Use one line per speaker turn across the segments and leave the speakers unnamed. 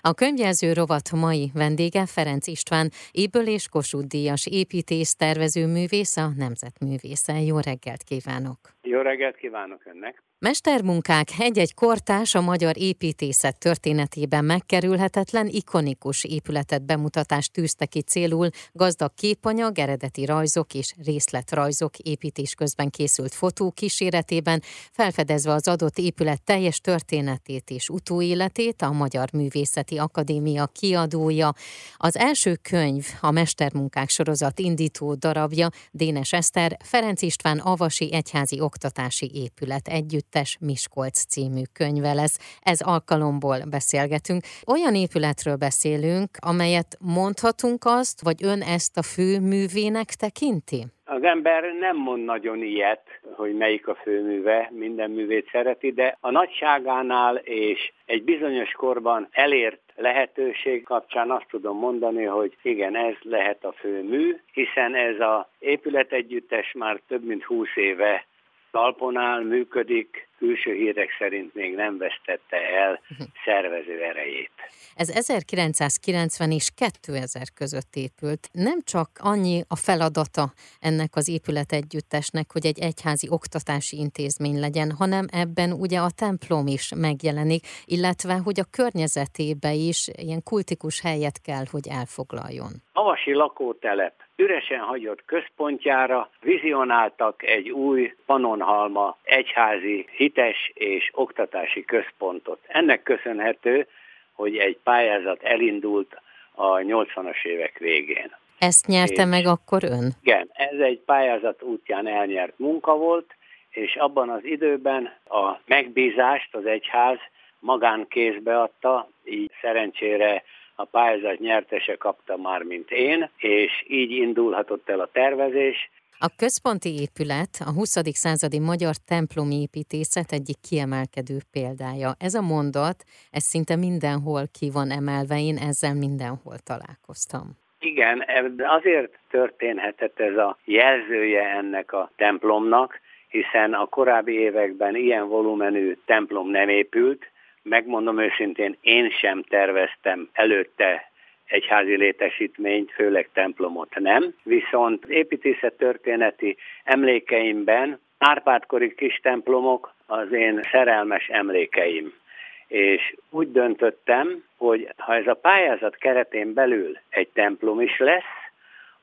A könyvjelző rovat mai vendége Ferenc István, Éből és Kossuth Díjas építész tervezőművész, a Nemzetművésze. Jó reggelt kívánok!
Jó reggelt kívánok önnek!
Mestermunkák egy-egy kortás a magyar építészet történetében megkerülhetetlen, ikonikus épületet bemutatást tűzte ki célul, gazdag képanyag, eredeti rajzok és részletrajzok építés közben készült fotó kíséretében, felfedezve az adott épület teljes történetét és utóéletét, a Magyar Művészeti Akadémia kiadója. Az első könyv, a Mestermunkák sorozat indító darabja, Dénes Eszter, Ferenc István Avasi Egyházi Oktatási Épület együtt Együttes Miskolc című könyve lesz. Ez alkalomból beszélgetünk. Olyan épületről beszélünk, amelyet mondhatunk azt, vagy ön ezt a fő művének tekinti?
Az ember nem mond nagyon ilyet, hogy melyik a főműve, minden művét szereti, de a nagyságánál és egy bizonyos korban elért lehetőség kapcsán azt tudom mondani, hogy igen, ez lehet a főmű, hiszen ez a épületegyüttes már több mint húsz éve talpon áll, működik, külső hírek szerint még nem vesztette el szervező erejét.
Ez 1990 és 2000 között épült. Nem csak annyi a feladata ennek az épület együttesnek, hogy egy egyházi oktatási intézmény legyen, hanem ebben ugye a templom is megjelenik, illetve hogy a környezetébe is ilyen kultikus helyet kell, hogy elfoglaljon.
Avasi lakótelep üresen hagyott központjára vizionáltak egy új Panonhalma egyházi hites és oktatási központot. Ennek köszönhető, hogy egy pályázat elindult a 80-as évek végén.
Ezt nyerte és meg akkor ön?
Igen, ez egy pályázat útján elnyert munka volt, és abban az időben a megbízást az egyház magánkézbe adta, így szerencsére a pályázat nyertese kapta már, mint én, és így indulhatott el a tervezés.
A központi épület a 20. századi magyar templomi építészet egyik kiemelkedő példája. Ez a mondat, ez szinte mindenhol ki van emelve, én ezzel mindenhol találkoztam.
Igen, azért történhetett ez a jelzője ennek a templomnak, hiszen a korábbi években ilyen volumenű templom nem épült, megmondom őszintén, én sem terveztem előtte egyházi létesítményt, főleg templomot nem. Viszont építészet történeti emlékeimben Árpádkori kis templomok az én szerelmes emlékeim. És úgy döntöttem, hogy ha ez a pályázat keretén belül egy templom is lesz,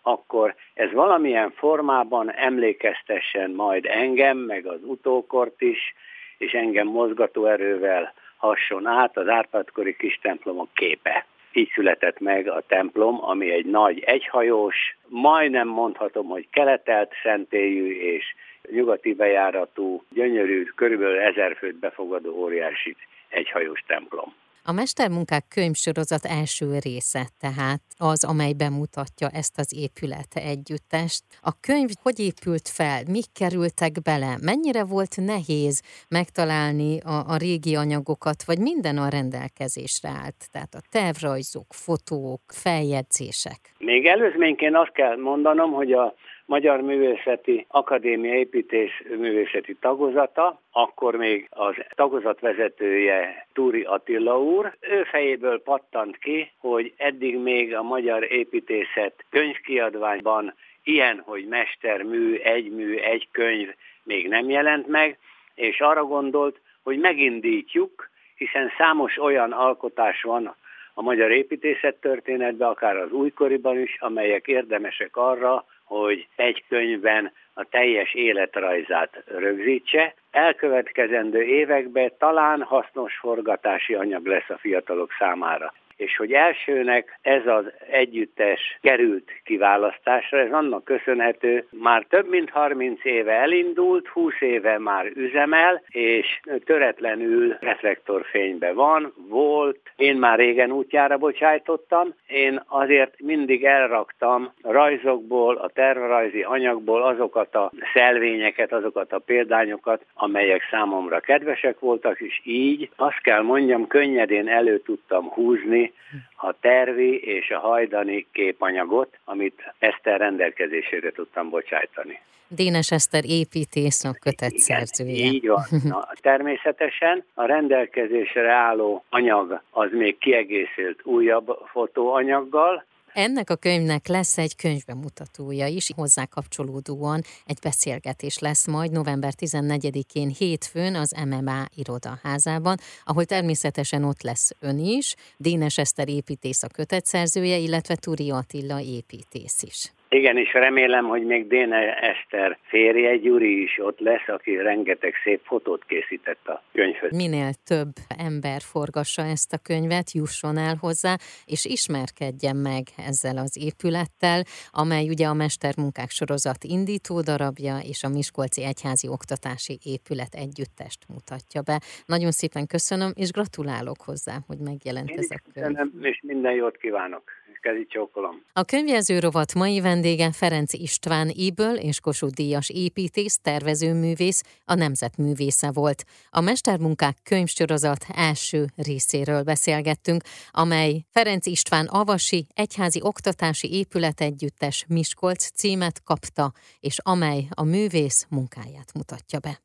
akkor ez valamilyen formában emlékeztessen majd engem, meg az utókort is, és engem mozgatóerővel hasson át az Árpádkori kis templomok képe. Így született meg a templom, ami egy nagy egyhajós, majdnem mondhatom, hogy keletelt szentélyű és nyugati bejáratú, gyönyörű, körülbelül ezer főt befogadó óriási egyhajós templom.
A Mestermunkák könyvsorozat első része tehát az, amely bemutatja ezt az épület együttest. A könyv hogy épült fel, mik kerültek bele, mennyire volt nehéz megtalálni a, a régi anyagokat, vagy minden a rendelkezésre állt, tehát a tervrajzok, fotók, feljegyzések.
Még előzményként azt kell mondanom, hogy a Magyar Művészeti Akadémia építés művészeti tagozata, akkor még az tagozat vezetője Túri Attila úr. Ő fejéből pattant ki, hogy eddig még a magyar építészet könyvkiadványban ilyen, hogy mestermű, egy mű, egy könyv még nem jelent meg, és arra gondolt, hogy megindítjuk, hiszen számos olyan alkotás van a magyar építészet történetben, akár az újkoriban is, amelyek érdemesek arra, hogy egy könyvben a teljes életrajzát rögzítse. Elkövetkezendő években talán hasznos forgatási anyag lesz a fiatalok számára és hogy elsőnek ez az együttes került kiválasztásra, ez annak köszönhető, már több mint 30 éve elindult, 20 éve már üzemel, és töretlenül reflektorfénybe van, volt, én már régen útjára bocsájtottam, én azért mindig elraktam rajzokból, a tervrajzi anyagból azokat a szelvényeket, azokat a példányokat, amelyek számomra kedvesek voltak, és így azt kell mondjam, könnyedén elő tudtam húzni megtalálni a tervi és a hajdani képanyagot, amit Eszter rendelkezésére tudtam bocsájtani.
Dénes Eszter építész, a kötet szerzője.
Így van. Na, természetesen a rendelkezésre álló anyag az még kiegészült újabb fotóanyaggal,
ennek a könyvnek lesz egy könyvbemutatója is, hozzá kapcsolódóan egy beszélgetés lesz majd november 14-én hétfőn az MMA irodaházában, ahol természetesen ott lesz ön is, Dénes Eszter építész a kötetszerzője, illetve Turi Attila építész is.
Igen, és remélem, hogy még Déne Eszter férje Gyuri is ott lesz, aki rengeteg szép fotót készített a könyvhöz.
Minél több ember forgassa ezt a könyvet, jusson el hozzá, és ismerkedjen meg ezzel az épülettel, amely ugye a Mestermunkák sorozat indító darabja, és a Miskolci Egyházi Oktatási Épület együttest mutatja be. Nagyon szépen köszönöm, és gratulálok hozzá, hogy megjelent
Én
ez a könyv.
Köszönöm, és minden jót kívánok kezi csókolom.
A könyvjelző rovat mai vendége Ferenc István Íből és Kossuth Díjas építész, tervezőművész, a nemzetművésze volt. A Mestermunkák könyvsorozat első részéről beszélgettünk, amely Ferenc István Avasi Egyházi Oktatási Épület Együttes Miskolc címet kapta, és amely a művész munkáját mutatja be.